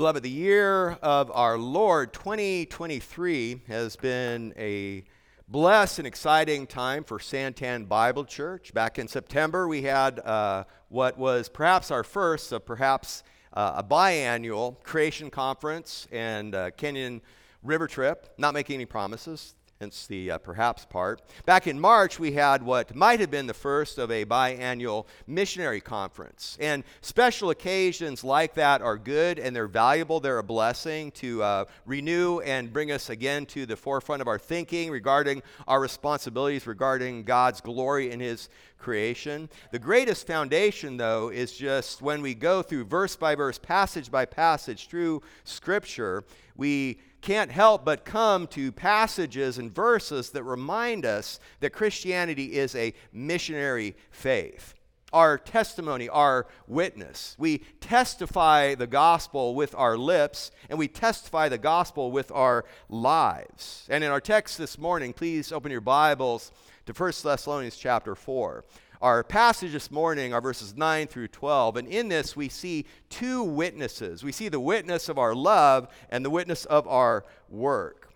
Beloved, the year of our Lord 2023 has been a blessed and exciting time for Santan Bible Church. Back in September, we had uh, what was perhaps our first of perhaps uh, a biannual creation conference and uh, canyon river trip. Not making any promises hence the uh, perhaps part. Back in March, we had what might have been the first of a biannual missionary conference. And special occasions like that are good and they're valuable. They're a blessing to uh, renew and bring us again to the forefront of our thinking regarding our responsibilities regarding God's glory in His creation. The greatest foundation, though, is just when we go through verse by verse, passage by passage through Scripture, we can't help but come to passages and verses that remind us that Christianity is a missionary faith. Our testimony, our witness. We testify the gospel with our lips, and we testify the gospel with our lives. And in our text this morning, please open your Bibles to 1 Thessalonians chapter 4. Our passage this morning are verses 9 through 12, and in this we see two witnesses. We see the witness of our love and the witness of our work.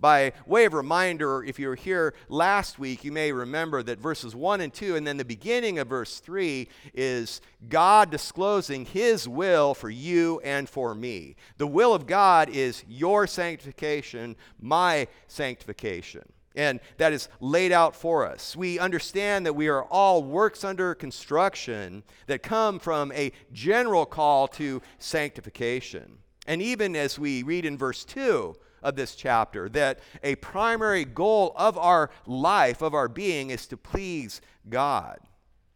By way of reminder, if you were here last week, you may remember that verses 1 and 2, and then the beginning of verse 3 is God disclosing His will for you and for me. The will of God is your sanctification, my sanctification and that is laid out for us. We understand that we are all works under construction that come from a general call to sanctification. And even as we read in verse 2 of this chapter, that a primary goal of our life, of our being, is to please God.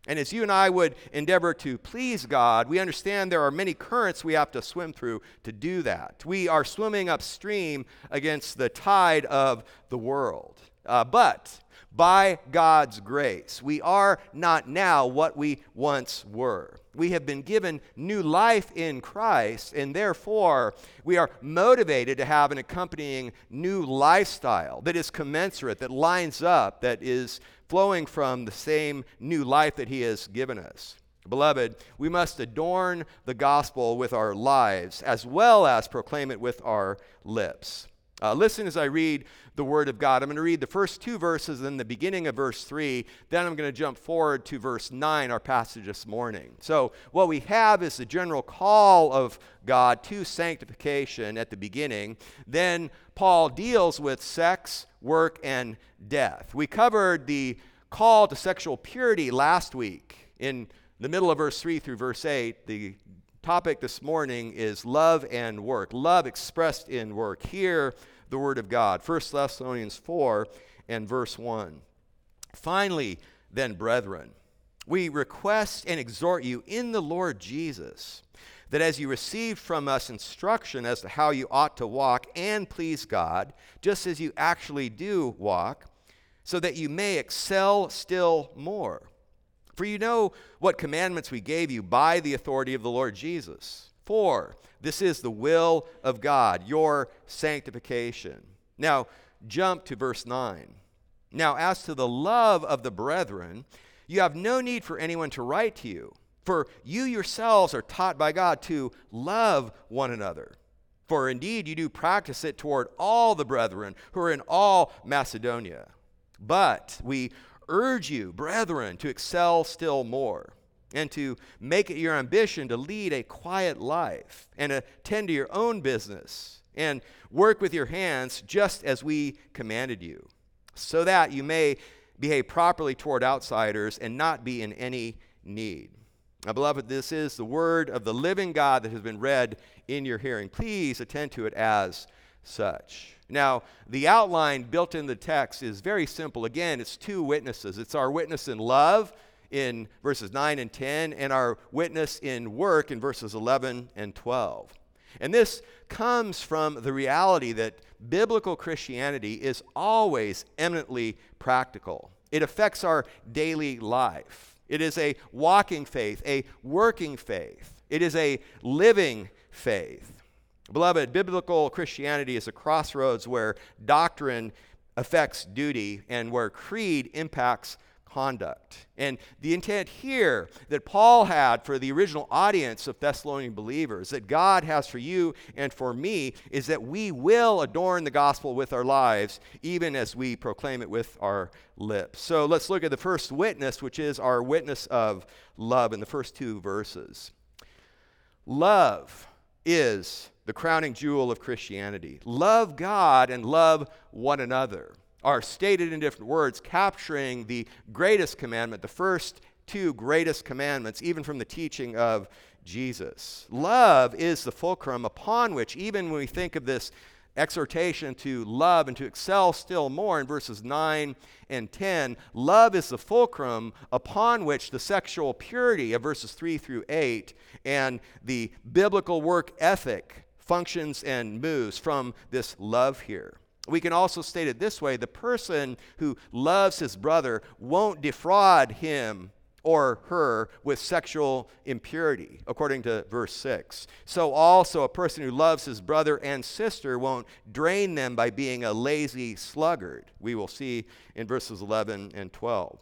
And as you and I would endeavor to please God, we understand there are many currents we have to swim through to do that. We are swimming upstream against the tide of the world. Uh, but by God's grace, we are not now what we once were. We have been given new life in Christ, and therefore we are motivated to have an accompanying new lifestyle that is commensurate, that lines up, that is flowing from the same new life that He has given us. Beloved, we must adorn the gospel with our lives as well as proclaim it with our lips. Uh, listen as I read the Word of God. I'm going to read the first two verses then the beginning of verse 3. Then I'm going to jump forward to verse 9, our passage this morning. So, what we have is the general call of God to sanctification at the beginning. Then, Paul deals with sex, work, and death. We covered the call to sexual purity last week in the middle of verse 3 through verse 8. The topic this morning is love and work. Love expressed in work. Hear the word of God. 1 Thessalonians 4 and verse 1. Finally, then, brethren, we request and exhort you in the Lord Jesus that as you received from us instruction as to how you ought to walk and please God, just as you actually do walk, so that you may excel still more. For you know what commandments we gave you by the authority of the Lord Jesus. For this is the will of God, your sanctification. Now, jump to verse 9. Now, as to the love of the brethren, you have no need for anyone to write to you, for you yourselves are taught by God to love one another. For indeed, you do practice it toward all the brethren who are in all Macedonia. But we urge you, brethren, to excel still more and to make it your ambition to lead a quiet life and attend to your own business and work with your hands just as we commanded you, so that you may behave properly toward outsiders and not be in any need. Now, beloved, this is the word of the living God that has been read in your hearing. Please attend to it as such. Now, the outline built in the text is very simple. Again, it's two witnesses it's our witness in love in verses 9 and 10, and our witness in work in verses 11 and 12. And this comes from the reality that biblical Christianity is always eminently practical. It affects our daily life. It is a walking faith, a working faith. It is a living faith. Beloved, biblical Christianity is a crossroads where doctrine affects duty and where creed impacts conduct. And the intent here that Paul had for the original audience of Thessalonian believers, that God has for you and for me, is that we will adorn the gospel with our lives, even as we proclaim it with our lips. So let's look at the first witness, which is our witness of love in the first two verses. Love is the crowning jewel of Christianity. Love God and love one another are stated in different words, capturing the greatest commandment, the first two greatest commandments, even from the teaching of Jesus. Love is the fulcrum upon which, even when we think of this exhortation to love and to excel still more in verses 9 and 10, love is the fulcrum upon which the sexual purity of verses 3 through 8 and the biblical work ethic functions and moves from this love here. We can also state it this way the person who loves his brother won't defraud him or her with sexual impurity, according to verse 6. So, also, a person who loves his brother and sister won't drain them by being a lazy sluggard. We will see in verses 11 and 12.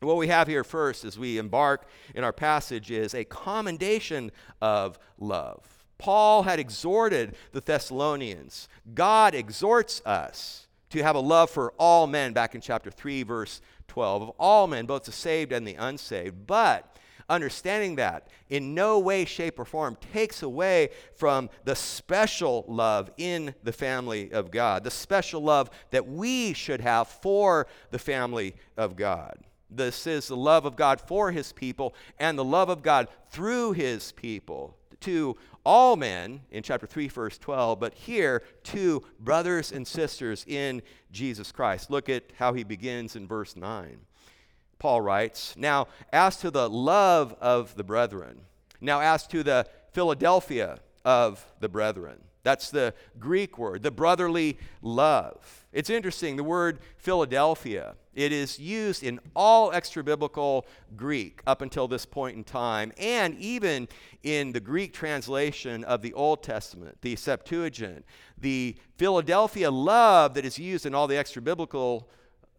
What we have here first as we embark in our passage is a commendation of love. Paul had exhorted the Thessalonians. God exhorts us to have a love for all men back in chapter 3, verse 12, of all men, both the saved and the unsaved. But understanding that in no way, shape, or form takes away from the special love in the family of God, the special love that we should have for the family of God. This is the love of God for his people and the love of God through his people to all men in chapter 3, verse 12, but here to brothers and sisters in Jesus Christ. Look at how he begins in verse 9. Paul writes, Now, as to the love of the brethren, now as to the Philadelphia of the brethren, that's the Greek word, the brotherly love. It's interesting, the word Philadelphia, it is used in all extra biblical Greek up until this point in time, and even in the Greek translation of the Old Testament, the Septuagint. The Philadelphia love that is used in all the extra biblical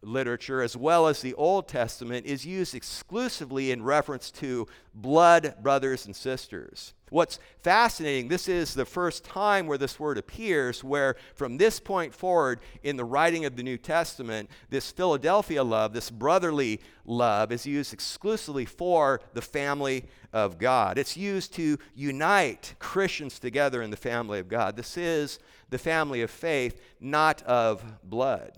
literature, as well as the Old Testament, is used exclusively in reference to blood brothers and sisters. What's fascinating, this is the first time where this word appears, where from this point forward in the writing of the New Testament, this Philadelphia love, this brotherly love, is used exclusively for the family of God. It's used to unite Christians together in the family of God. This is the family of faith, not of blood.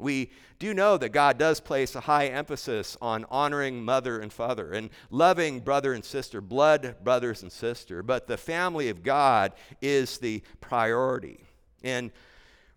We do know that God does place a high emphasis on honoring mother and father and loving brother and sister, blood brothers and sister, but the family of God is the priority. And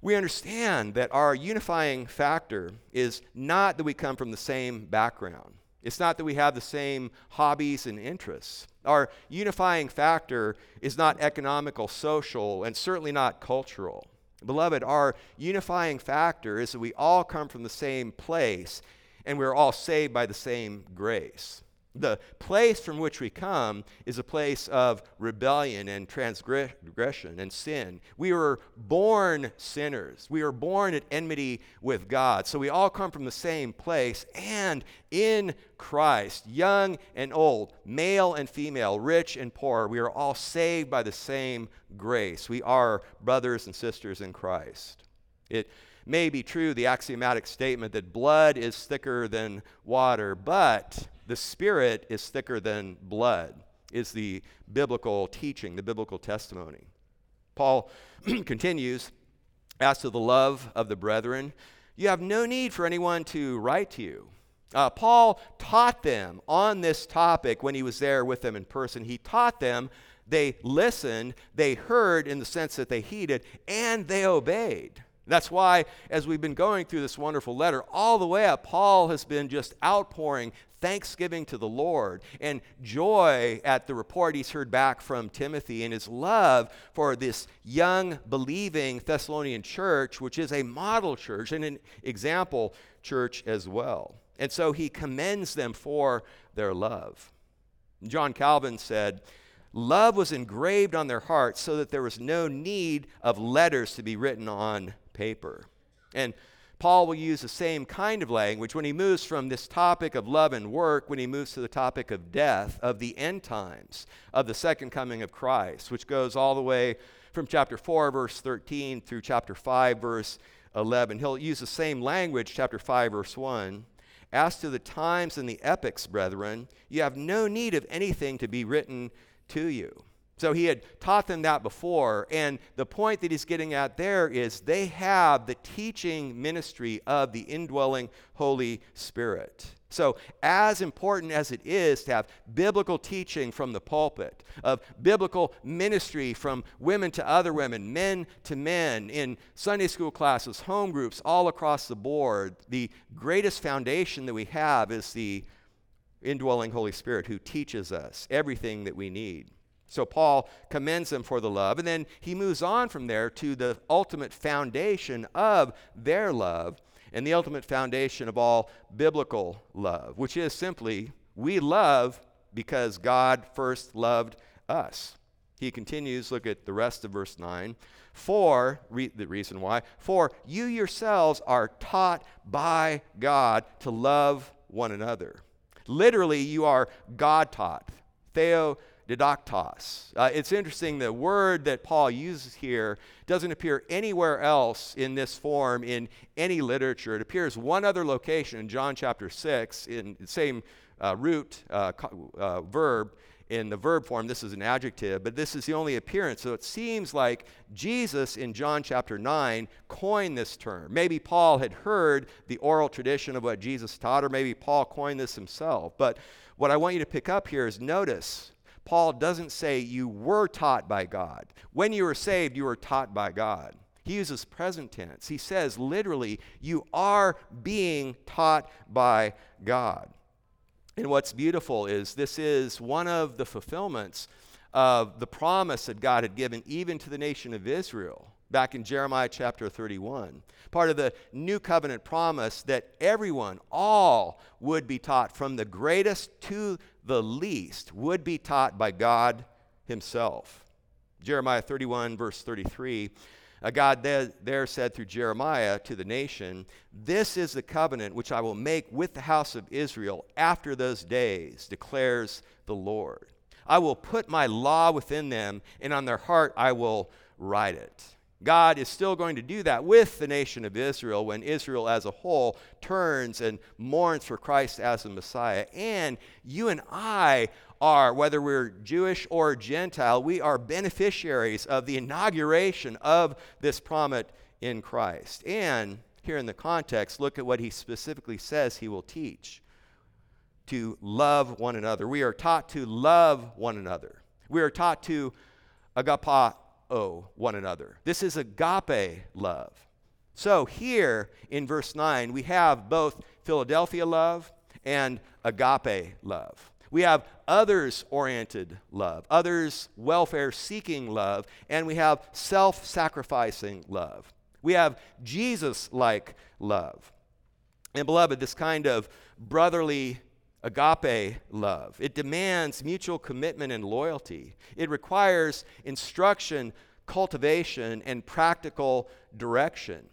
we understand that our unifying factor is not that we come from the same background. It's not that we have the same hobbies and interests. Our unifying factor is not economical, social, and certainly not cultural. Beloved, our unifying factor is that we all come from the same place and we're all saved by the same grace. The place from which we come is a place of rebellion and transgression and sin. We were born sinners. We were born at enmity with God. So we all come from the same place. And in Christ, young and old, male and female, rich and poor, we are all saved by the same grace. We are brothers and sisters in Christ. It may be true, the axiomatic statement that blood is thicker than water, but the Spirit is thicker than blood, is the biblical teaching, the biblical testimony. Paul continues as to the love of the brethren, you have no need for anyone to write to you. Uh, Paul taught them on this topic when he was there with them in person. He taught them, they listened, they heard in the sense that they heeded, and they obeyed. That's why, as we've been going through this wonderful letter, all the way up, Paul has been just outpouring thanksgiving to the Lord and joy at the report he's heard back from Timothy and his love for this young, believing Thessalonian church, which is a model church and an example church as well. And so he commends them for their love. John Calvin said, Love was engraved on their hearts so that there was no need of letters to be written on paper. And Paul will use the same kind of language when he moves from this topic of love and work, when he moves to the topic of death, of the end times, of the second coming of Christ, which goes all the way from chapter 4, verse 13, through chapter 5, verse 11. He'll use the same language, chapter 5, verse 1. As to the times and the epochs, brethren, you have no need of anything to be written to you. So he had taught them that before. And the point that he's getting at there is they have the teaching ministry of the indwelling Holy Spirit. So, as important as it is to have biblical teaching from the pulpit, of biblical ministry from women to other women, men to men, in Sunday school classes, home groups, all across the board, the greatest foundation that we have is the indwelling Holy Spirit who teaches us everything that we need. So Paul commends them for the love, and then he moves on from there to the ultimate foundation of their love and the ultimate foundation of all biblical love, which is simply we love because God first loved us. He continues, look at the rest of verse 9. For, re- the reason why, for you yourselves are taught by God to love one another. Literally, you are God taught. Theo didaktos. Uh, it's interesting, the word that Paul uses here doesn't appear anywhere else in this form in any literature. It appears one other location in John chapter 6 in the same uh, root uh, uh, verb in the verb form. This is an adjective, but this is the only appearance. So it seems like Jesus in John chapter 9 coined this term. Maybe Paul had heard the oral tradition of what Jesus taught, or maybe Paul coined this himself. But what I want you to pick up here is notice Paul doesn't say you were taught by God. When you were saved, you were taught by God. He uses present tense. He says literally, you are being taught by God. And what's beautiful is this is one of the fulfillments of the promise that God had given even to the nation of Israel back in Jeremiah chapter 31. Part of the new covenant promise that everyone, all, would be taught from the greatest to the least would be taught by God Himself. Jeremiah 31, verse 33. Uh, God there said through Jeremiah to the nation, This is the covenant which I will make with the house of Israel after those days, declares the Lord. I will put my law within them, and on their heart I will write it. God is still going to do that with the nation of Israel when Israel as a whole turns and mourns for Christ as the Messiah. And you and I are, whether we're Jewish or Gentile, we are beneficiaries of the inauguration of this promise in Christ. And here in the context, look at what he specifically says he will teach to love one another. We are taught to love one another. We are taught to agapa owe one another. This is agape love. So here in verse 9, we have both Philadelphia love and agape love. We have others oriented love, others welfare seeking love, and we have self sacrificing love. We have Jesus like love. And beloved, this kind of brotherly agape love. It demands mutual commitment and loyalty. It requires instruction, cultivation, and practical direction.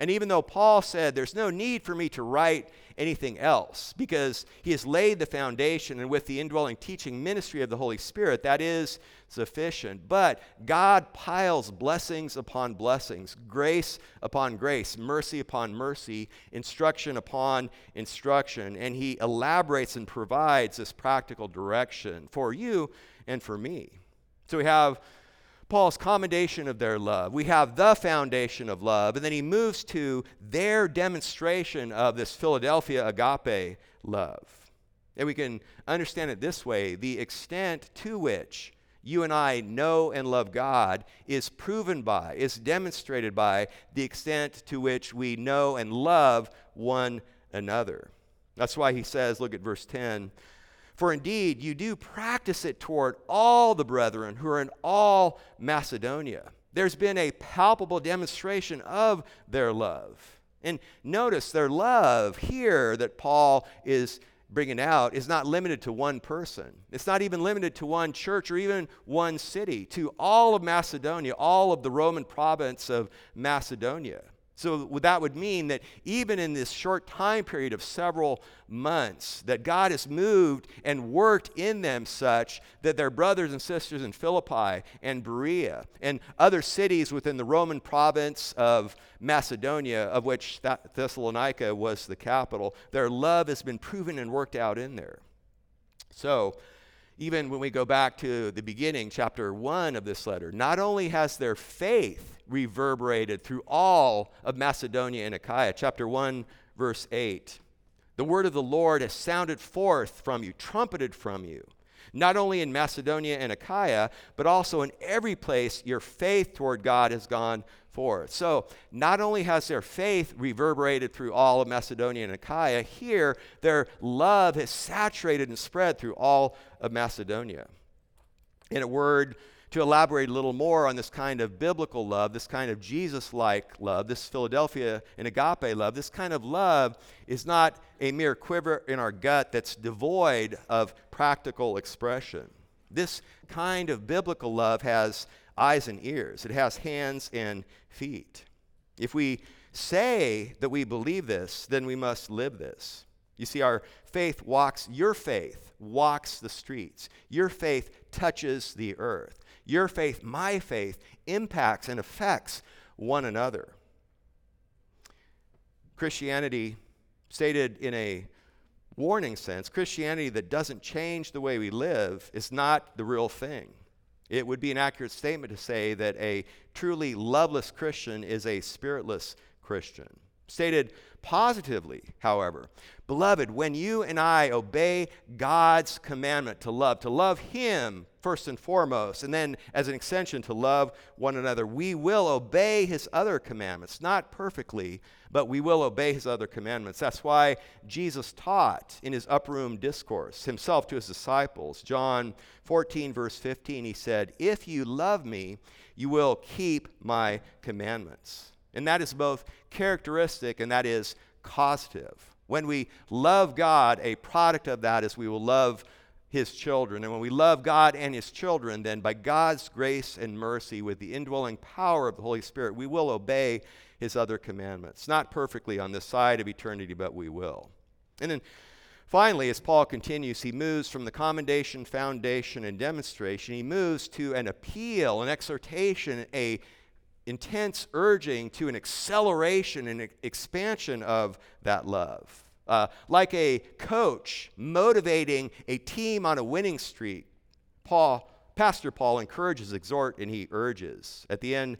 And even though Paul said there's no need for me to write anything else because he has laid the foundation and with the indwelling teaching ministry of the Holy Spirit, that is sufficient. But God piles blessings upon blessings, grace upon grace, mercy upon mercy, instruction upon instruction, and he elaborates and provides this practical direction for you and for me. So we have Paul's commendation of their love. We have the foundation of love, and then he moves to their demonstration of this Philadelphia agape love. And we can understand it this way the extent to which you and I know and love God is proven by, is demonstrated by the extent to which we know and love one another. That's why he says, look at verse 10 for indeed, you do practice it toward all the brethren who are in all Macedonia. There's been a palpable demonstration of their love. And notice their love here that Paul is bringing out is not limited to one person. It's not even limited to one church or even one city, to all of Macedonia, all of the Roman province of Macedonia. So that would mean that even in this short time period of several months, that God has moved and worked in them such that their brothers and sisters in Philippi and Berea and other cities within the Roman province of Macedonia, of which Thessalonica was the capital, their love has been proven and worked out in there. So, even when we go back to the beginning, chapter 1 of this letter, not only has their faith reverberated through all of Macedonia and Achaia. Chapter 1, verse 8. The word of the Lord has sounded forth from you, trumpeted from you, not only in Macedonia and Achaia, but also in every place your faith toward God has gone So, not only has their faith reverberated through all of Macedonia and Achaia, here their love has saturated and spread through all of Macedonia. In a word, to elaborate a little more on this kind of biblical love, this kind of Jesus like love, this Philadelphia and agape love, this kind of love is not a mere quiver in our gut that's devoid of practical expression. This kind of biblical love has eyes and ears, it has hands and feet. If we say that we believe this, then we must live this. You see, our faith walks, your faith walks the streets. Your faith touches the earth. Your faith, my faith, impacts and affects one another. Christianity, stated in a warning sense, Christianity that doesn't change the way we live is not the real thing. It would be an accurate statement to say that a truly loveless Christian is a spiritless Christian. Stated positively, however, beloved, when you and I obey God's commandment to love, to love Him first and foremost, and then as an extension to love one another, we will obey His other commandments, not perfectly, but we will obey His other commandments. That's why Jesus taught in His upper room discourse Himself to His disciples. John 14, verse 15, He said, If you love me, you will keep my commandments. And that is both characteristic and that is causative. When we love God, a product of that is we will love his children. And when we love God and his children, then by God's grace and mercy, with the indwelling power of the Holy Spirit, we will obey his other commandments. Not perfectly on this side of eternity, but we will. And then finally, as Paul continues, he moves from the commendation, foundation, and demonstration, he moves to an appeal, an exhortation, a intense urging to an acceleration and expansion of that love. Uh, like a coach motivating a team on a winning streak, Paul, Pastor Paul encourages, exhort, and he urges. At the end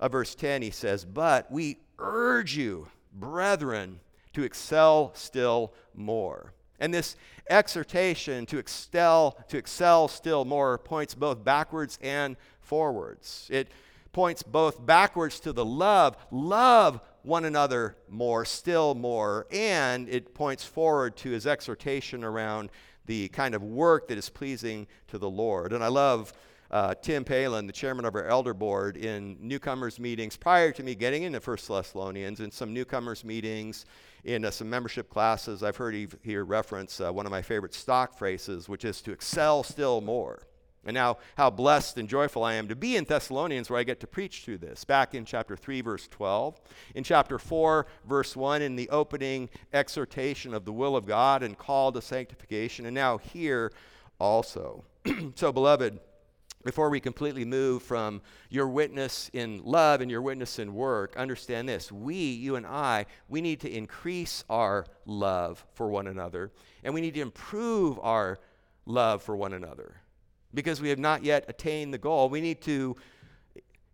of verse 10, he says, But we urge you, brethren, to excel still more. And this exhortation to excel, to excel still more points both backwards and forwards. It points both backwards to the love, love one another more, still more, and it points forward to his exhortation around the kind of work that is pleasing to the Lord. And I love uh, Tim Palin, the chairman of our elder board, in newcomers meetings prior to me getting into First Thessalonians, in some newcomers meetings, in uh, some membership classes, I've heard he here reference uh, one of my favorite stock phrases, which is to excel still more. And now, how blessed and joyful I am to be in Thessalonians where I get to preach through this. Back in chapter 3, verse 12. In chapter 4, verse 1, in the opening exhortation of the will of God and call to sanctification. And now here also. so, beloved, before we completely move from your witness in love and your witness in work, understand this. We, you and I, we need to increase our love for one another, and we need to improve our love for one another because we have not yet attained the goal. We need to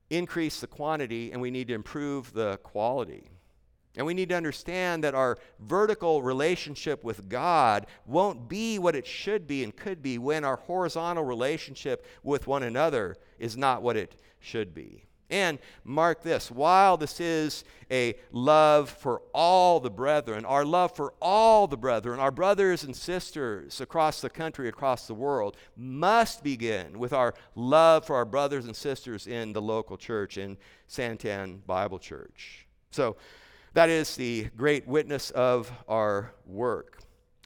increase the quantity and we need to improve the quality. And we need to understand that our vertical relationship with God won't be what it should be and could be when our horizontal relationship with one another is not what it should be. And mark this while this is a love for all the brethren, our love for all the brethren, our brothers and sisters across the country, across the world, must begin with our love for our brothers and sisters in the local church, in Santan Bible Church. So that is the great witness of our work.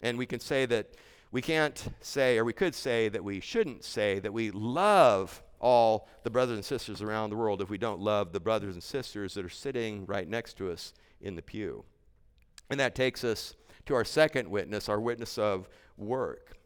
And we can say that we can't say, or we could say that we shouldn't say that we love all the brothers and sisters around the world if we don't love the brothers and sisters that are sitting right next to us in the pew. And that takes us to our second witness, our witness of work.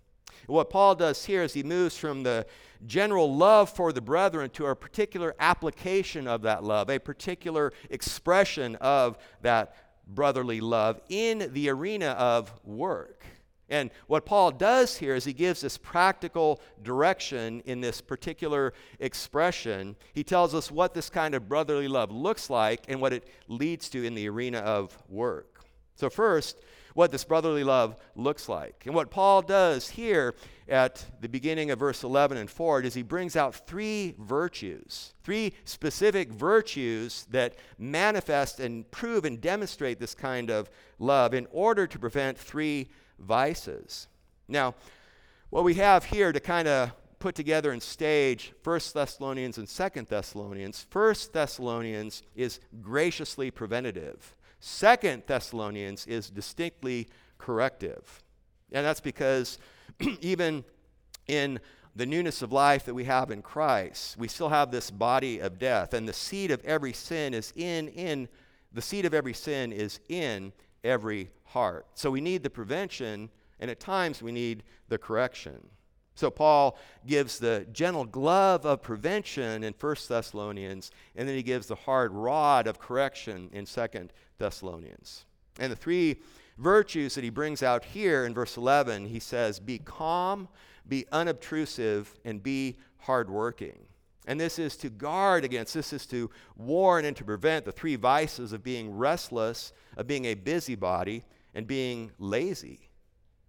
What Paul does here is he moves from the general love for the brethren to a particular application of that love, a particular expression of that brotherly love in the arena of work. And what Paul does here is he gives this practical direction in this particular expression. He tells us what this kind of brotherly love looks like and what it leads to in the arena of work. So, first, what this brotherly love looks like. And what Paul does here at the beginning of verse 11 and forward is he brings out three virtues, three specific virtues that manifest and prove and demonstrate this kind of love in order to prevent three vices. Now, what we have here to kind of put together and stage 1 Thessalonians and 2 Thessalonians, 1 Thessalonians is graciously preventative. 2 Thessalonians is distinctly corrective. And that's because even in the newness of life that we have in Christ, we still have this body of death, and the seed of every sin is in in the seed of every sin is in every heart. So we need the prevention, and at times we need the correction. So Paul gives the gentle glove of prevention in 1 Thessalonians, and then he gives the hard rod of correction in 2 Thessalonians. And the three virtues that he brings out here in verse 11, he says, Be calm, be unobtrusive, and be hardworking. And this is to guard against, this is to warn and to prevent the three vices of being restless, of being a busybody, and being lazy.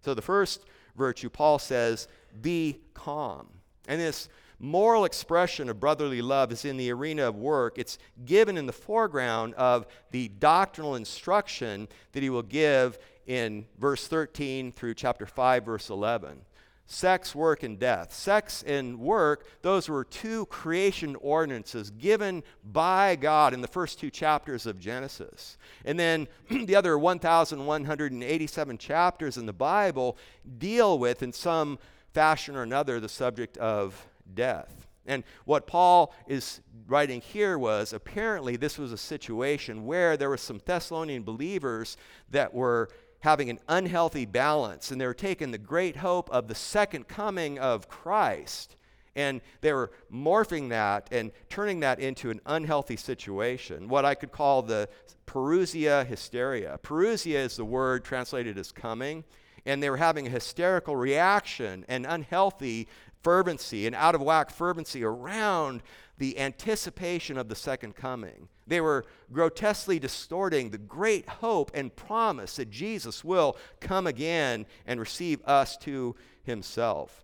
So the first virtue, Paul says, be calm. And this moral expression of brotherly love is in the arena of work. It's given in the foreground of the doctrinal instruction that he will give in verse 13 through chapter 5, verse 11 sex, work, and death. Sex and work, those were two creation ordinances given by God in the first two chapters of Genesis. And then the other 1,187 chapters in the Bible deal with, in some fashion or another, the subject of death. And what Paul is writing here was apparently this was a situation where there were some Thessalonian believers that were having an unhealthy balance, and they were taking the great hope of the second coming of Christ, and they were morphing that and turning that into an unhealthy situation, what I could call the Parousia hysteria. Parousia is the word translated as coming, and they were having a hysterical reaction and unhealthy fervency and out of whack fervency around the anticipation of the second coming. They were grotesquely distorting the great hope and promise that Jesus will come again and receive us to himself.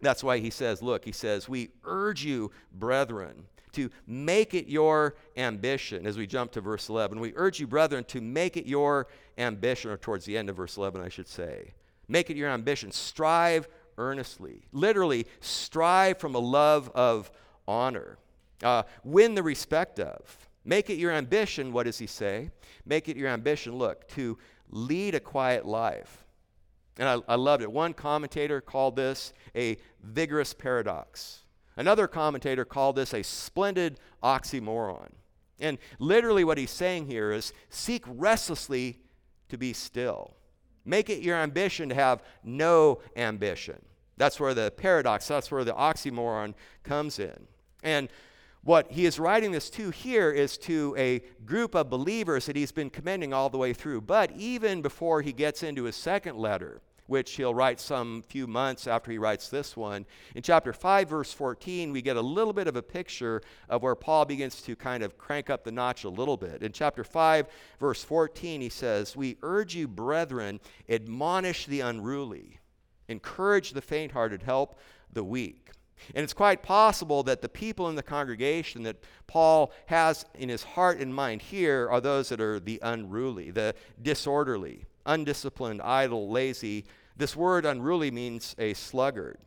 That's why he says, Look, he says, we urge you, brethren, to make it your ambition. As we jump to verse 11, we urge you, brethren, to make it your ambition, or towards the end of verse 11, I should say. Make it your ambition. Strive earnestly. Literally, strive from a love of honor. Uh, win the respect of. Make it your ambition, what does he say? Make it your ambition, look, to lead a quiet life. And I, I loved it. One commentator called this a vigorous paradox. Another commentator called this a splendid oxymoron. And literally, what he's saying here is seek restlessly to be still. Make it your ambition to have no ambition. That's where the paradox, that's where the oxymoron comes in. And what he is writing this to here is to a group of believers that he's been commending all the way through. But even before he gets into his second letter, which he'll write some few months after he writes this one, in chapter 5, verse 14, we get a little bit of a picture of where Paul begins to kind of crank up the notch a little bit. In chapter 5, verse 14, he says, We urge you, brethren, admonish the unruly, encourage the faint hearted, help the weak. And it's quite possible that the people in the congregation that Paul has in his heart and mind here are those that are the unruly, the disorderly, undisciplined, idle, lazy. This word unruly means a sluggard.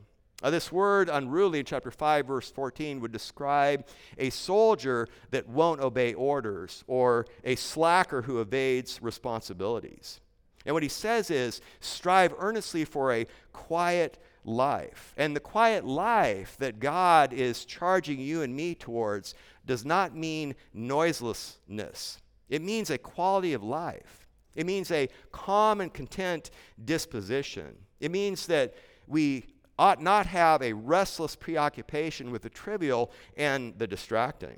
Uh, this word unruly in chapter 5, verse 14, would describe a soldier that won't obey orders or a slacker who evades responsibilities. And what he says is strive earnestly for a quiet life. And the quiet life that God is charging you and me towards does not mean noiselessness, it means a quality of life. It means a calm and content disposition. It means that we ought not have a restless preoccupation with the trivial and the distracting.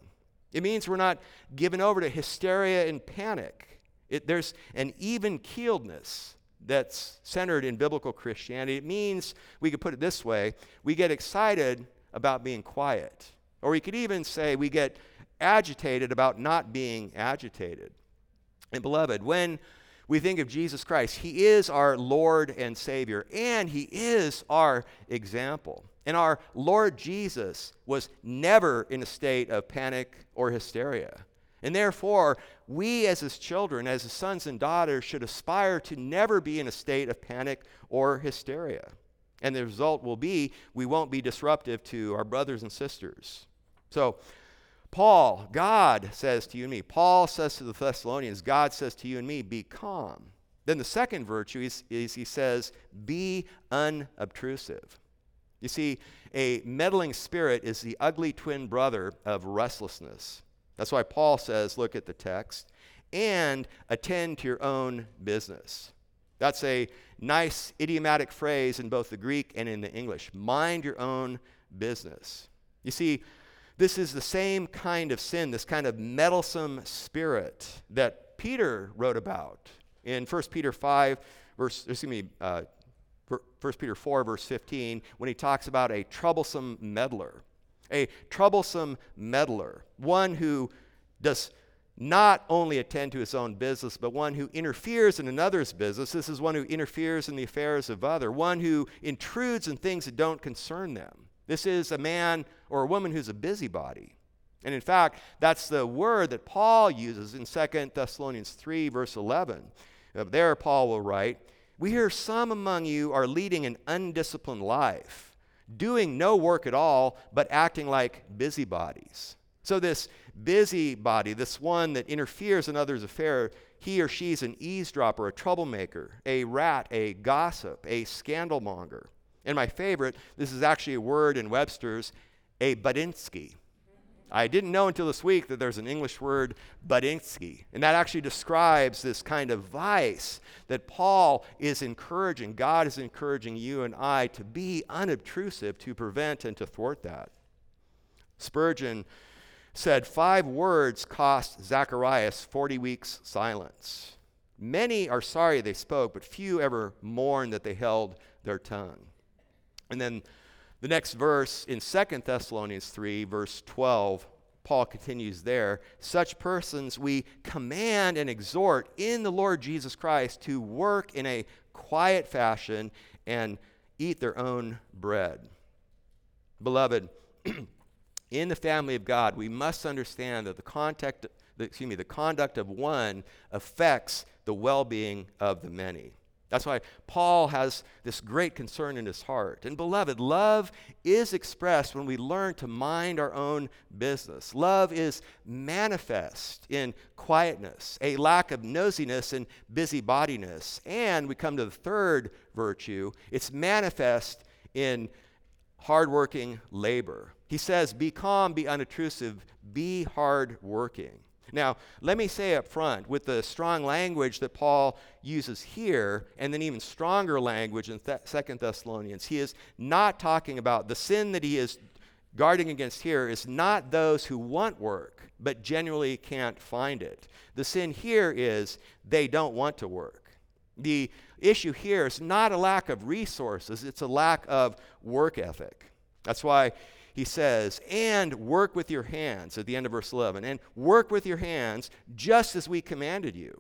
It means we're not given over to hysteria and panic. It, there's an even keeledness that's centered in biblical Christianity. It means, we could put it this way, we get excited about being quiet. Or we could even say we get agitated about not being agitated. And beloved, when we think of Jesus Christ, He is our Lord and Savior, and He is our example. And our Lord Jesus was never in a state of panic or hysteria. And therefore, we as his children, as his sons and daughters, should aspire to never be in a state of panic or hysteria. And the result will be we won't be disruptive to our brothers and sisters. So, Paul, God says to you and me, Paul says to the Thessalonians, God says to you and me, be calm. Then the second virtue is, is he says, be unobtrusive. You see, a meddling spirit is the ugly twin brother of restlessness. That's why Paul says, look at the text, and attend to your own business. That's a nice idiomatic phrase in both the Greek and in the English. Mind your own business. You see, this is the same kind of sin, this kind of meddlesome spirit that Peter wrote about in 1 Peter 5, verse, excuse me, uh, 1 Peter 4, verse 15, when he talks about a troublesome meddler a troublesome meddler, one who does not only attend to his own business, but one who interferes in another's business. This is one who interferes in the affairs of other, one who intrudes in things that don't concern them. This is a man or a woman who's a busybody. And in fact, that's the word that Paul uses in 2 Thessalonians 3, verse 11. Uh, there, Paul will write, We hear some among you are leading an undisciplined life doing no work at all, but acting like busybodies. So, this busybody, this one that interferes in others' affair, he or she's an eavesdropper, a troublemaker, a rat, a gossip, a scandalmonger. And my favorite, this is actually a word in Webster's, a buttinsky. I didn't know until this week that there's an English word, buttinsky, and that actually describes this kind of vice that Paul is encouraging, God is encouraging you and I to be unobtrusive to prevent and to thwart that. Spurgeon said, Five words cost Zacharias 40 weeks' silence. Many are sorry they spoke, but few ever mourn that they held their tongue. And then the next verse in 2 Thessalonians 3, verse 12, Paul continues there. Such persons we command and exhort in the Lord Jesus Christ to work in a quiet fashion and eat their own bread. Beloved, in the family of God, we must understand that the contact, excuse me, the conduct of one affects the well-being of the many. That's why Paul has this great concern in his heart. And beloved, love is expressed when we learn to mind our own business. Love is manifest in quietness, a lack of nosiness and busybodiness. And we come to the third virtue it's manifest in hardworking labor. He says, Be calm, be unobtrusive, be hardworking. Now, let me say up front, with the strong language that Paul uses here, and then even stronger language in 2 Thessalonians, he is not talking about the sin that he is guarding against here is not those who want work, but genuinely can't find it. The sin here is they don't want to work. The issue here is not a lack of resources, it's a lack of work ethic. That's why he says, and work with your hands at the end of verse 11, and work with your hands just as we commanded you.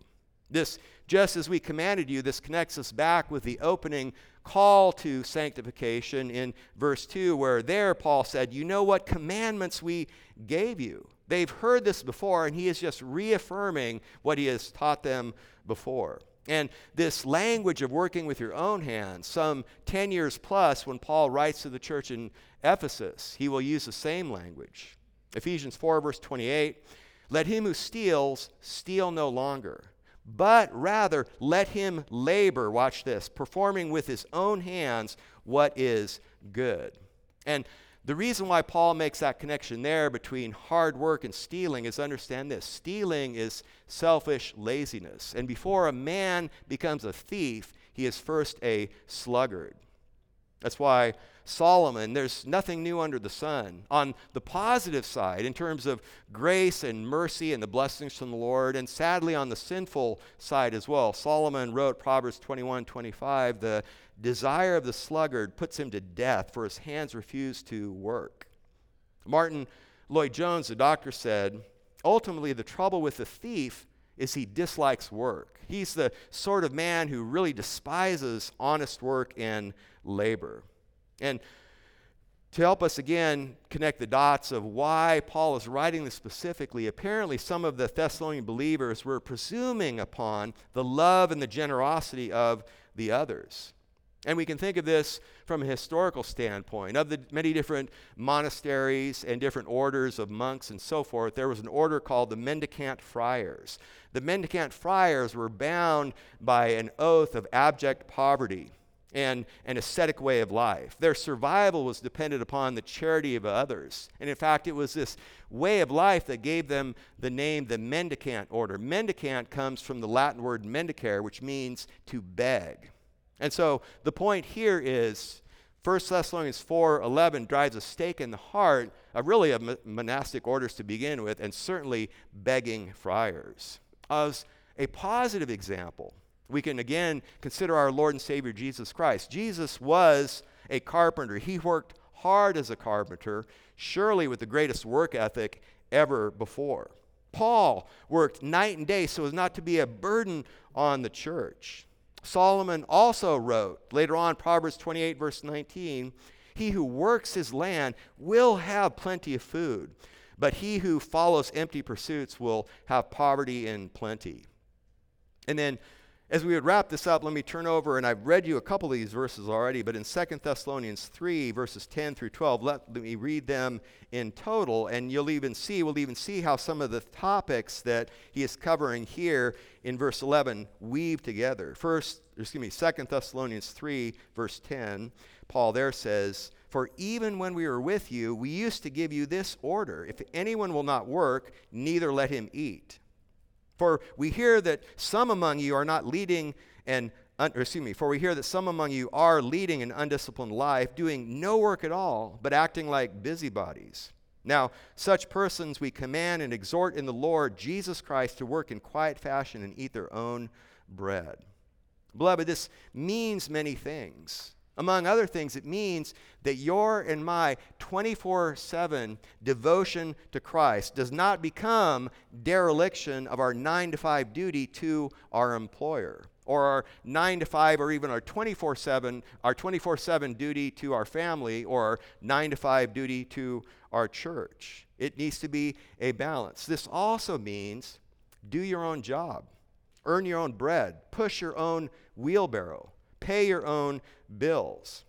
This, just as we commanded you, this connects us back with the opening call to sanctification in verse 2, where there Paul said, You know what commandments we gave you. They've heard this before, and he is just reaffirming what he has taught them before. And this language of working with your own hands, some 10 years plus, when Paul writes to the church in Ephesus, he will use the same language. Ephesians 4, verse 28 Let him who steals steal no longer, but rather let him labor, watch this, performing with his own hands what is good. And the reason why Paul makes that connection there between hard work and stealing is understand this stealing is selfish laziness. And before a man becomes a thief, he is first a sluggard. That's why Solomon, there's nothing new under the sun. On the positive side, in terms of grace and mercy and the blessings from the Lord, and sadly on the sinful side as well, Solomon wrote Proverbs 21 25, the desire of the sluggard puts him to death, for his hands refuse to work. Martyn Lloyd-Jones, the doctor, said, ultimately, the trouble with the thief is he dislikes work. He's the sort of man who really despises honest work and labor. And to help us again connect the dots of why Paul is writing this specifically, apparently some of the Thessalonian believers were presuming upon the love and the generosity of the others. And we can think of this from a historical standpoint. Of the many different monasteries and different orders of monks and so forth, there was an order called the Mendicant Friars. The Mendicant Friars were bound by an oath of abject poverty and an ascetic way of life. Their survival was dependent upon the charity of others. And in fact, it was this way of life that gave them the name the Mendicant order. Mendicant comes from the Latin word mendicare, which means to beg. And so the point here is 1 Thessalonians 4:11 drives a stake in the heart of really of monastic orders to begin with and certainly begging friars. As a positive example, we can again consider our Lord and Savior Jesus Christ. Jesus was a carpenter. He worked hard as a carpenter, surely with the greatest work ethic ever before. Paul worked night and day so as not to be a burden on the church. Solomon also wrote, later on, Proverbs 28, verse 19, He who works his land will have plenty of food, but he who follows empty pursuits will have poverty and plenty. And then as we would wrap this up, let me turn over, and I've read you a couple of these verses already, but in 2 Thessalonians 3, verses 10 through 12, let me read them in total, and you'll even see, we'll even see how some of the topics that he is covering here in verse 11 weave together. First, excuse me, 2 Thessalonians 3, verse 10, Paul there says, For even when we were with you, we used to give you this order if anyone will not work, neither let him eat. For we hear that some among you are not leading and excuse me, for we hear that some among you are leading an undisciplined life, doing no work at all, but acting like busybodies. Now, such persons we command and exhort in the Lord Jesus Christ to work in quiet fashion and eat their own bread. Beloved, this means many things. Among other things, it means that your and my 24 7 devotion to Christ does not become dereliction of our 9 to 5 duty to our employer or our 9 to 5 or even our 24 7 our 24 7 duty to our family or our 9 to 5 duty to our church. It needs to be a balance. This also means do your own job earn your own bread push your own wheelbarrow pay your own bills.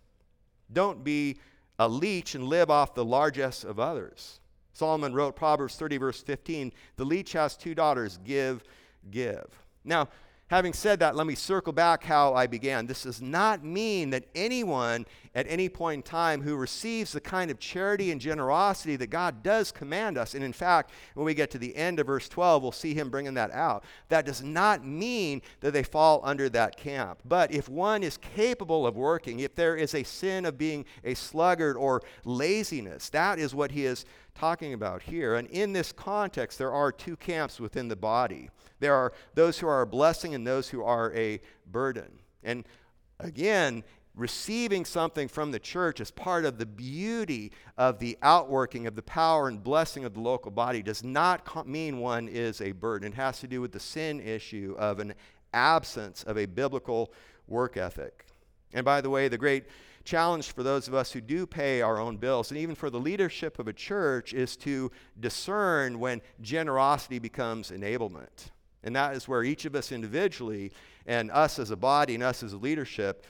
Don't be a leech and live off the largesse of others. Solomon wrote Proverbs 30, verse 15 The leech has two daughters, give, give. Now, Having said that, let me circle back how I began. This does not mean that anyone at any point in time who receives the kind of charity and generosity that God does command us, and in fact, when we get to the end of verse 12, we'll see him bringing that out. That does not mean that they fall under that camp. But if one is capable of working, if there is a sin of being a sluggard or laziness, that is what he is talking about here. And in this context, there are two camps within the body there are those who are a blessing and those who are a burden. And again, receiving something from the church as part of the beauty of the outworking of the power and blessing of the local body does not mean one is a burden. It has to do with the sin issue of an absence of a biblical work ethic. And by the way, the great challenge for those of us who do pay our own bills, and even for the leadership of a church, is to discern when generosity becomes enablement. And that is where each of us individually, and us as a body, and us as a leadership,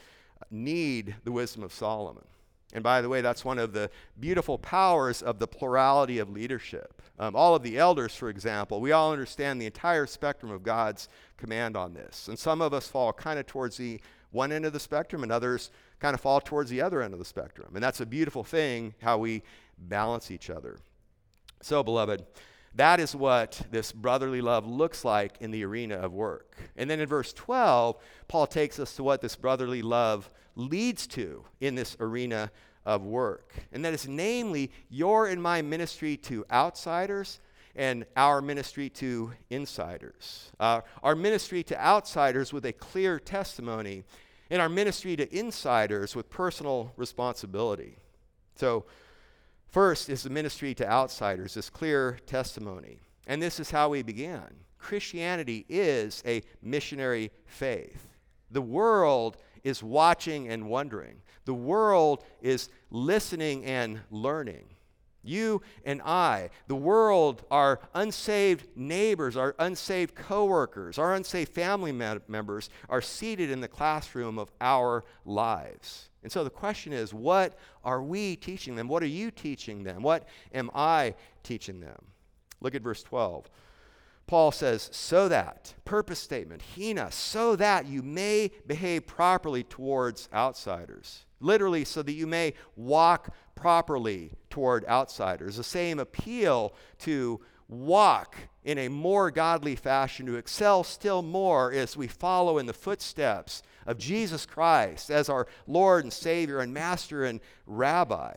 need the wisdom of Solomon. And by the way, that's one of the beautiful powers of the plurality of leadership. Um, all of the elders, for example, we all understand the entire spectrum of God's command on this. And some of us fall kind of towards the one end of the spectrum, and others kind of fall towards the other end of the spectrum. And that's a beautiful thing how we balance each other. So, beloved, that is what this brotherly love looks like in the arena of work. And then in verse 12, Paul takes us to what this brotherly love leads to in this arena of work. And that is namely your and my ministry to outsiders and our ministry to insiders. Uh, our ministry to outsiders with a clear testimony, and our ministry to insiders with personal responsibility. So, First is the ministry to outsiders, this clear testimony. And this is how we began. Christianity is a missionary faith. The world is watching and wondering, the world is listening and learning. You and I, the world, our unsaved neighbors, our unsaved coworkers, our unsaved family members are seated in the classroom of our lives. And so the question is, what are we teaching them? What are you teaching them? What am I teaching them? Look at verse 12. Paul says, so that, purpose statement, hina, so that you may behave properly towards outsiders. Literally, so that you may walk properly toward outsiders. The same appeal to walk in a more godly fashion, to excel still more as we follow in the footsteps of Jesus Christ as our Lord and Savior and Master and Rabbi.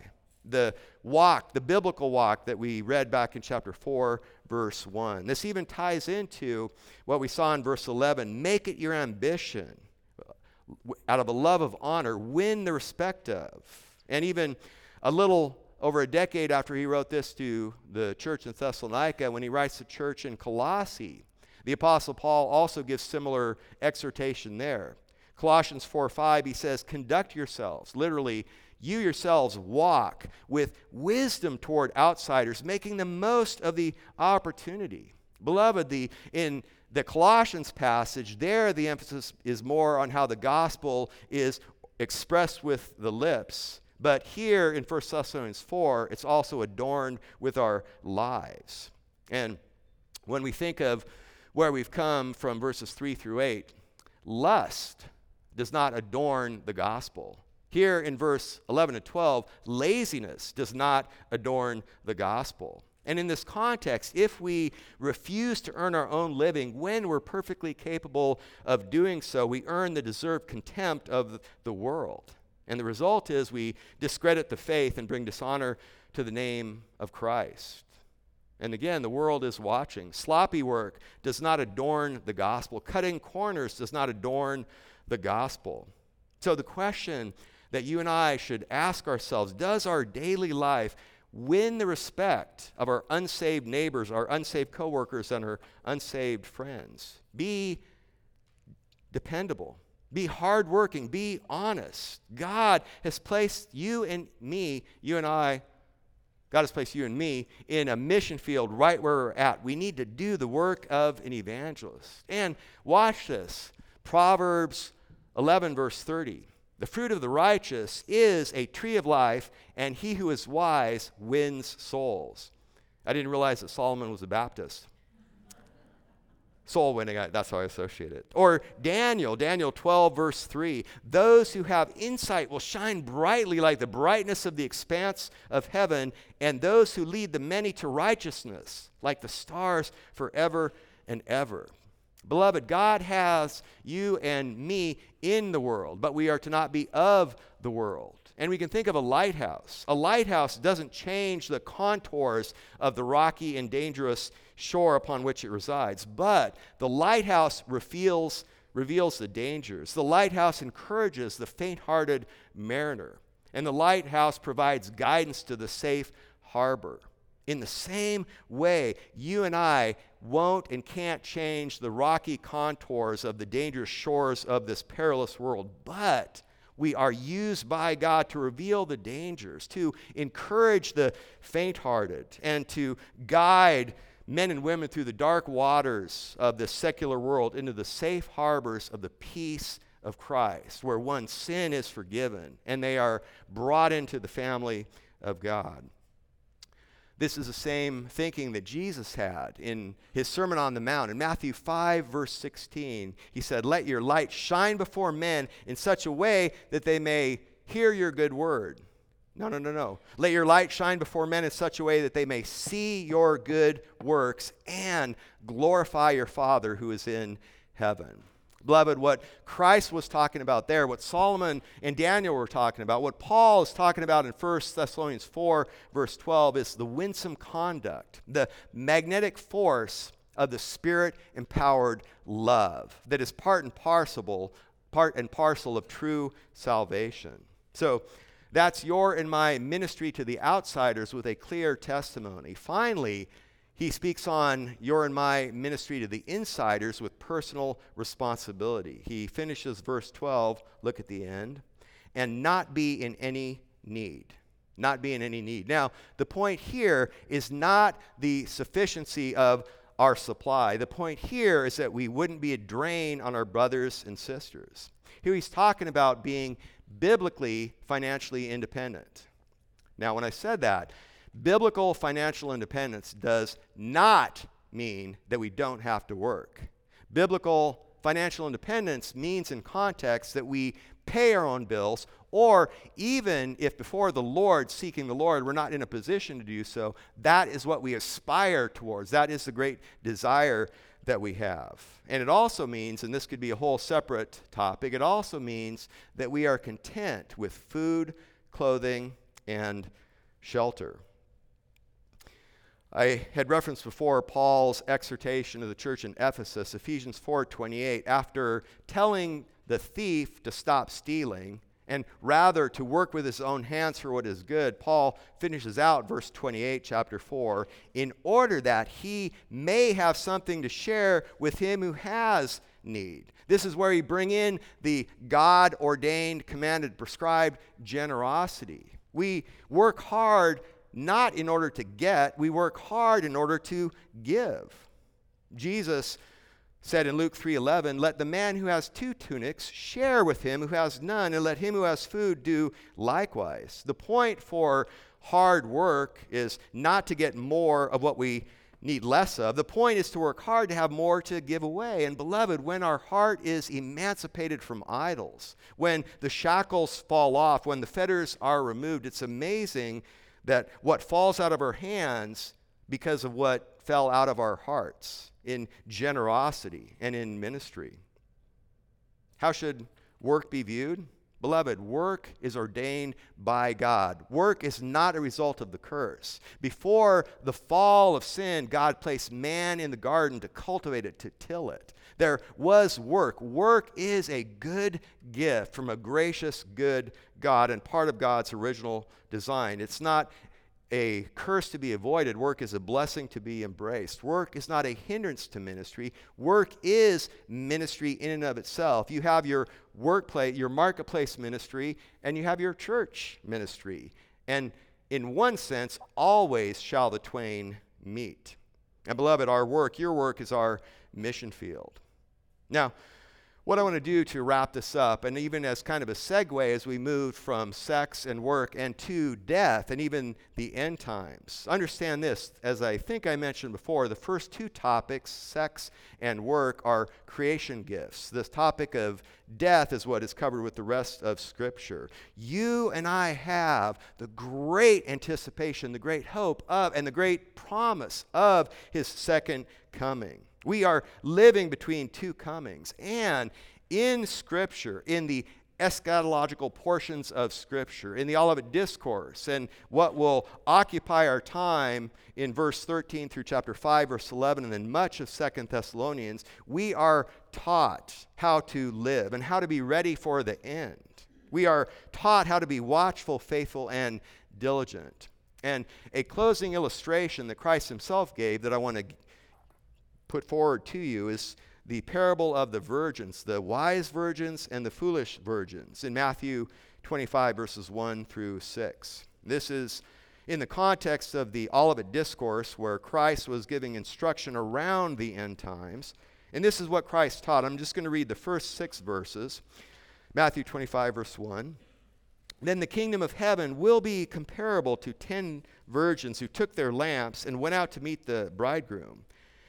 The walk, the biblical walk that we read back in chapter 4, verse 1. This even ties into what we saw in verse 11 make it your ambition out of a love of honor, win the respect of. And even a little over a decade after he wrote this to the church in Thessalonica, when he writes to the church in Colossae, the Apostle Paul also gives similar exhortation there. Colossians 4 5, he says, Conduct yourselves, literally, you yourselves walk with wisdom toward outsiders, making the most of the opportunity. Beloved, the, in the Colossians passage, there the emphasis is more on how the gospel is expressed with the lips. But here in 1 Thessalonians 4, it's also adorned with our lives. And when we think of where we've come from verses 3 through 8, lust does not adorn the gospel. Here in verse 11 and 12, laziness does not adorn the gospel. And in this context, if we refuse to earn our own living when we're perfectly capable of doing so, we earn the deserved contempt of the world. And the result is we discredit the faith and bring dishonor to the name of Christ. And again, the world is watching. Sloppy work does not adorn the gospel, cutting corners does not adorn the gospel. So, the question that you and I should ask ourselves does our daily life win the respect of our unsaved neighbors, our unsaved coworkers, and our unsaved friends? Be dependable. Be hardworking. Be honest. God has placed you and me, you and I, God has placed you and me in a mission field right where we're at. We need to do the work of an evangelist. And watch this Proverbs 11, verse 30. The fruit of the righteous is a tree of life, and he who is wise wins souls. I didn't realize that Solomon was a Baptist. Soul winning, that's how I associate it. Or Daniel, Daniel 12, verse 3. Those who have insight will shine brightly like the brightness of the expanse of heaven, and those who lead the many to righteousness like the stars forever and ever. Beloved, God has you and me in the world, but we are to not be of the world. And we can think of a lighthouse. A lighthouse doesn't change the contours of the rocky and dangerous shore upon which it resides, but the lighthouse reveals, reveals the dangers. The lighthouse encourages the faint hearted mariner, and the lighthouse provides guidance to the safe harbor. In the same way, you and I won't and can't change the rocky contours of the dangerous shores of this perilous world, but we are used by God to reveal the dangers, to encourage the faint hearted, and to guide men and women through the dark waters of this secular world into the safe harbors of the peace of Christ, where one's sin is forgiven and they are brought into the family of God. This is the same thinking that Jesus had in his Sermon on the Mount. In Matthew 5, verse 16, he said, Let your light shine before men in such a way that they may hear your good word. No, no, no, no. Let your light shine before men in such a way that they may see your good works and glorify your Father who is in heaven. Beloved, what Christ was talking about there, what Solomon and Daniel were talking about, what Paul is talking about in 1 Thessalonians 4, verse 12, is the winsome conduct, the magnetic force of the spirit empowered love that is part and parcel, part and parcel of true salvation. So that's your and my ministry to the outsiders with a clear testimony. Finally, he speaks on your and my ministry to the insiders with personal responsibility. He finishes verse 12, look at the end, and not be in any need. Not be in any need. Now, the point here is not the sufficiency of our supply. The point here is that we wouldn't be a drain on our brothers and sisters. Here he's talking about being biblically financially independent. Now, when I said that, biblical financial independence does not mean that we don't have to work. Biblical financial independence means, in context, that we pay our own bills, or even if before the Lord, seeking the Lord, we're not in a position to do so, that is what we aspire towards. That is the great desire that we have. And it also means, and this could be a whole separate topic, it also means that we are content with food, clothing, and shelter. I had referenced before Paul's exhortation to the church in Ephesus, Ephesians 4:28, after telling the thief to stop stealing and rather to work with his own hands for what is good. Paul finishes out verse 28 chapter 4, in order that he may have something to share with him who has need. This is where he bring in the God ordained, commanded, prescribed generosity. We work hard not in order to get, we work hard in order to give. Jesus said in Luke 3:11, "Let the man who has two tunics share with him who has none, and let him who has food do likewise." The point for hard work is not to get more of what we need less of. The point is to work hard to have more to give away. And beloved, when our heart is emancipated from idols, when the shackles fall off, when the fetters are removed, it's amazing that what falls out of our hands because of what fell out of our hearts in generosity and in ministry. How should work be viewed? Beloved, work is ordained by God. Work is not a result of the curse. Before the fall of sin, God placed man in the garden to cultivate it, to till it. There was work. Work is a good gift from a gracious, good God and part of God's original design. It's not a curse to be avoided. Work is a blessing to be embraced. Work is not a hindrance to ministry. Work is ministry in and of itself. You have your workplace, your marketplace ministry, and you have your church ministry. And in one sense, always shall the twain meet. And beloved, our work, your work, is our mission field. Now, what I want to do to wrap this up, and even as kind of a segue as we move from sex and work and to death and even the end times. Understand this, as I think I mentioned before, the first two topics, sex and work, are creation gifts. This topic of death is what is covered with the rest of Scripture. You and I have the great anticipation, the great hope of, and the great promise of His second coming. We are living between two comings. And in Scripture, in the eschatological portions of Scripture, in the Olivet Discourse, and what will occupy our time in verse 13 through chapter 5, verse 11, and then much of Second Thessalonians, we are taught how to live and how to be ready for the end. We are taught how to be watchful, faithful, and diligent. And a closing illustration that Christ himself gave that I want to put forward to you is the parable of the virgins, the wise virgins and the foolish virgins in Matthew 25, verses 1 through 6. This is in the context of the Olivet Discourse, where Christ was giving instruction around the end times. And this is what Christ taught. I'm just going to read the first six verses. Matthew 25, verse 1. Then the kingdom of heaven will be comparable to ten virgins who took their lamps and went out to meet the bridegroom.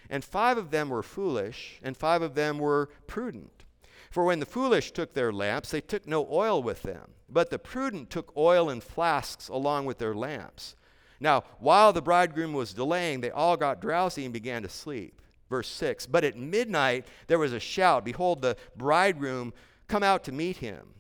And five of them were foolish, and five of them were prudent. For when the foolish took their lamps, they took no oil with them, but the prudent took oil in flasks along with their lamps. Now, while the bridegroom was delaying, they all got drowsy and began to sleep. Verse 6 But at midnight there was a shout Behold, the bridegroom come out to meet him.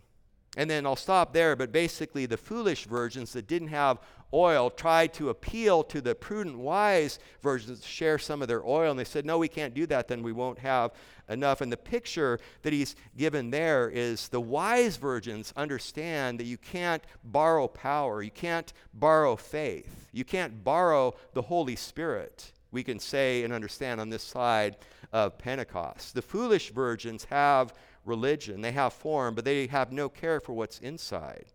And then I'll stop there, but basically, the foolish virgins that didn't have oil tried to appeal to the prudent, wise virgins to share some of their oil. And they said, No, we can't do that, then we won't have enough. And the picture that he's given there is the wise virgins understand that you can't borrow power, you can't borrow faith, you can't borrow the Holy Spirit. We can say and understand on this side of Pentecost. The foolish virgins have religion, they have form, but they have no care for what's inside.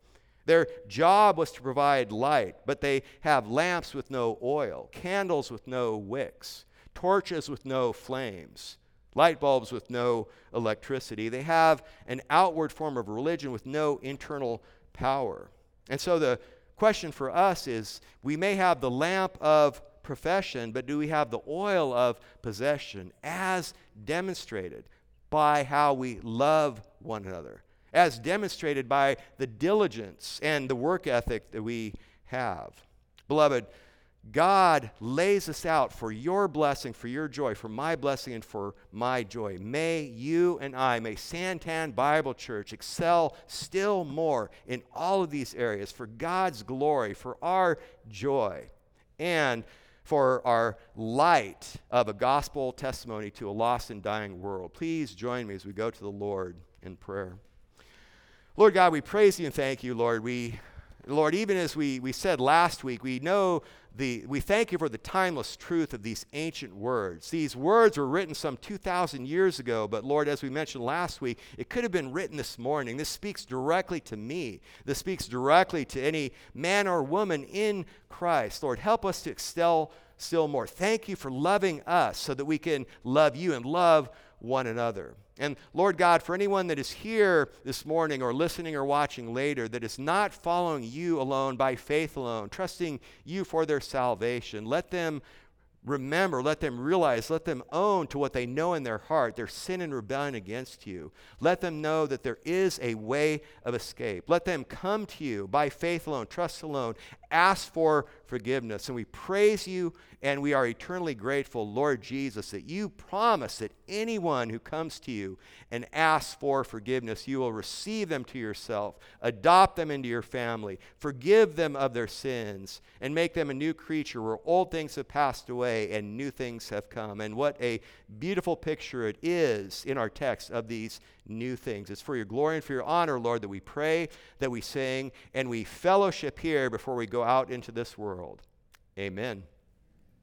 Their job was to provide light, but they have lamps with no oil, candles with no wicks, torches with no flames, light bulbs with no electricity. They have an outward form of religion with no internal power. And so the question for us is we may have the lamp of profession, but do we have the oil of possession as demonstrated by how we love one another? as demonstrated by the diligence and the work ethic that we have. Beloved, God lays us out for your blessing, for your joy, for my blessing, and for my joy. May you and I, may Santan Bible Church excel still more in all of these areas for God's glory, for our joy, and for our light of a gospel testimony to a lost and dying world. Please join me as we go to the Lord in prayer. Lord God, we praise you and thank you, Lord. We, Lord, even as we, we said last week, we know the, we thank you for the timeless truth of these ancient words. These words were written some 2,000 years ago, but Lord, as we mentioned last week, it could have been written this morning. This speaks directly to me. This speaks directly to any man or woman in Christ. Lord, help us to excel still more. Thank you for loving us so that we can love you and love one another. And Lord God, for anyone that is here this morning or listening or watching later that is not following you alone by faith alone, trusting you for their salvation, let them remember, let them realize, let them own to what they know in their heart, their sin and rebellion against you. Let them know that there is a way of escape. Let them come to you by faith alone, trust alone, ask for forgiveness. And we praise you and we are eternally grateful, Lord Jesus, that you promise that anyone who comes to you and asks for forgiveness, you will receive them to yourself, adopt them into your family, forgive them of their sins, and make them a new creature where old things have passed away and new things have come. And what a beautiful picture it is in our text of these new things. It's for your glory and for your honor, Lord, that we pray, that we sing, and we fellowship here before we go out into this world. Amen.